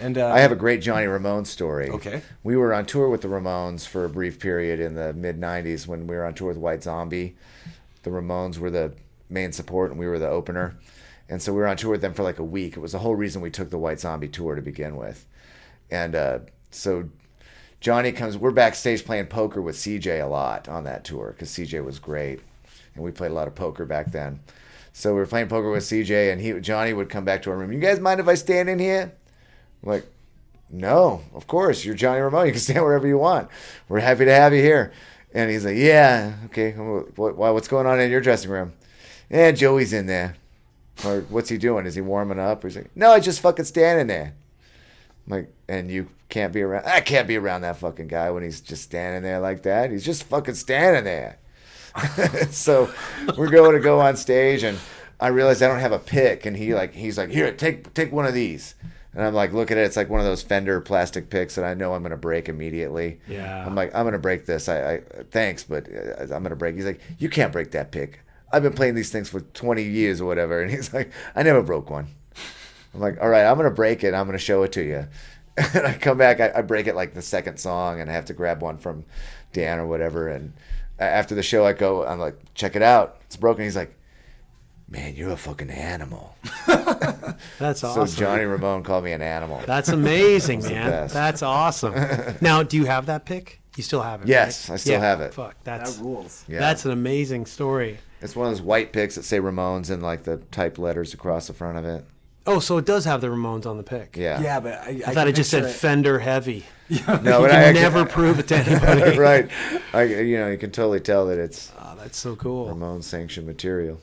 And uh, I have a great Johnny Ramone story. Okay. We were on tour with the Ramones for a brief period in the mid 90s when we were on tour with White Zombie. The Ramones were the main support and we were the opener. And so we were on tour with them for like a week. It was the whole reason we took the White Zombie tour to begin with. And uh, so Johnny comes, we're backstage playing poker with CJ a lot on that tour because CJ was great. And we played a lot of poker back then. So we were playing poker with CJ and he Johnny would come back to our room. You guys mind if I stand in here? I'm like, no, of course. You're Johnny Ramone. You can stand wherever you want. We're happy to have you here. And he's like, yeah, okay. What, what, what's going on in your dressing room? Yeah, Joey's in there. Or what's he doing? Is he warming up? Or he's like, no, he's just fucking standing there. I'm like, and you can't be around. I can't be around that fucking guy when he's just standing there like that. He's just fucking standing there. so we're going to go on stage, and I realize I don't have a pick, and he like he's like, here, take take one of these. And I'm like, look at it. It's like one of those Fender plastic picks that I know I'm going to break immediately. Yeah. I'm like, I'm going to break this. I, I thanks, but uh, I'm going to break. He's like, you can't break that pick. I've been playing these things for 20 years or whatever. And he's like, I never broke one. I'm like, all right, I'm going to break it. I'm going to show it to you. And I come back, I, I break it like the second song, and I have to grab one from Dan or whatever. And after the show, I go, I'm like, check it out. It's broken. He's like, man, you're a fucking animal. That's awesome. So. Johnny Ramone called me an animal. That's amazing, That's the man. That's awesome. now, do you have that pick? You still have it? Yes, right? I still Yeah, have it. Fuck, that's that rules. Yeah. that's an amazing story. It's one of those white picks that say Ramones in like the typed letters across the front of it. Oh, so it does have the Ramones on the pick. Yeah. Yeah, but I, I thought it just said Fender heavy. No, You but can I, I never prove it to anybody. right. I, you know, you can totally tell that it's Oh, that's so cool. Ramone sanctioned material.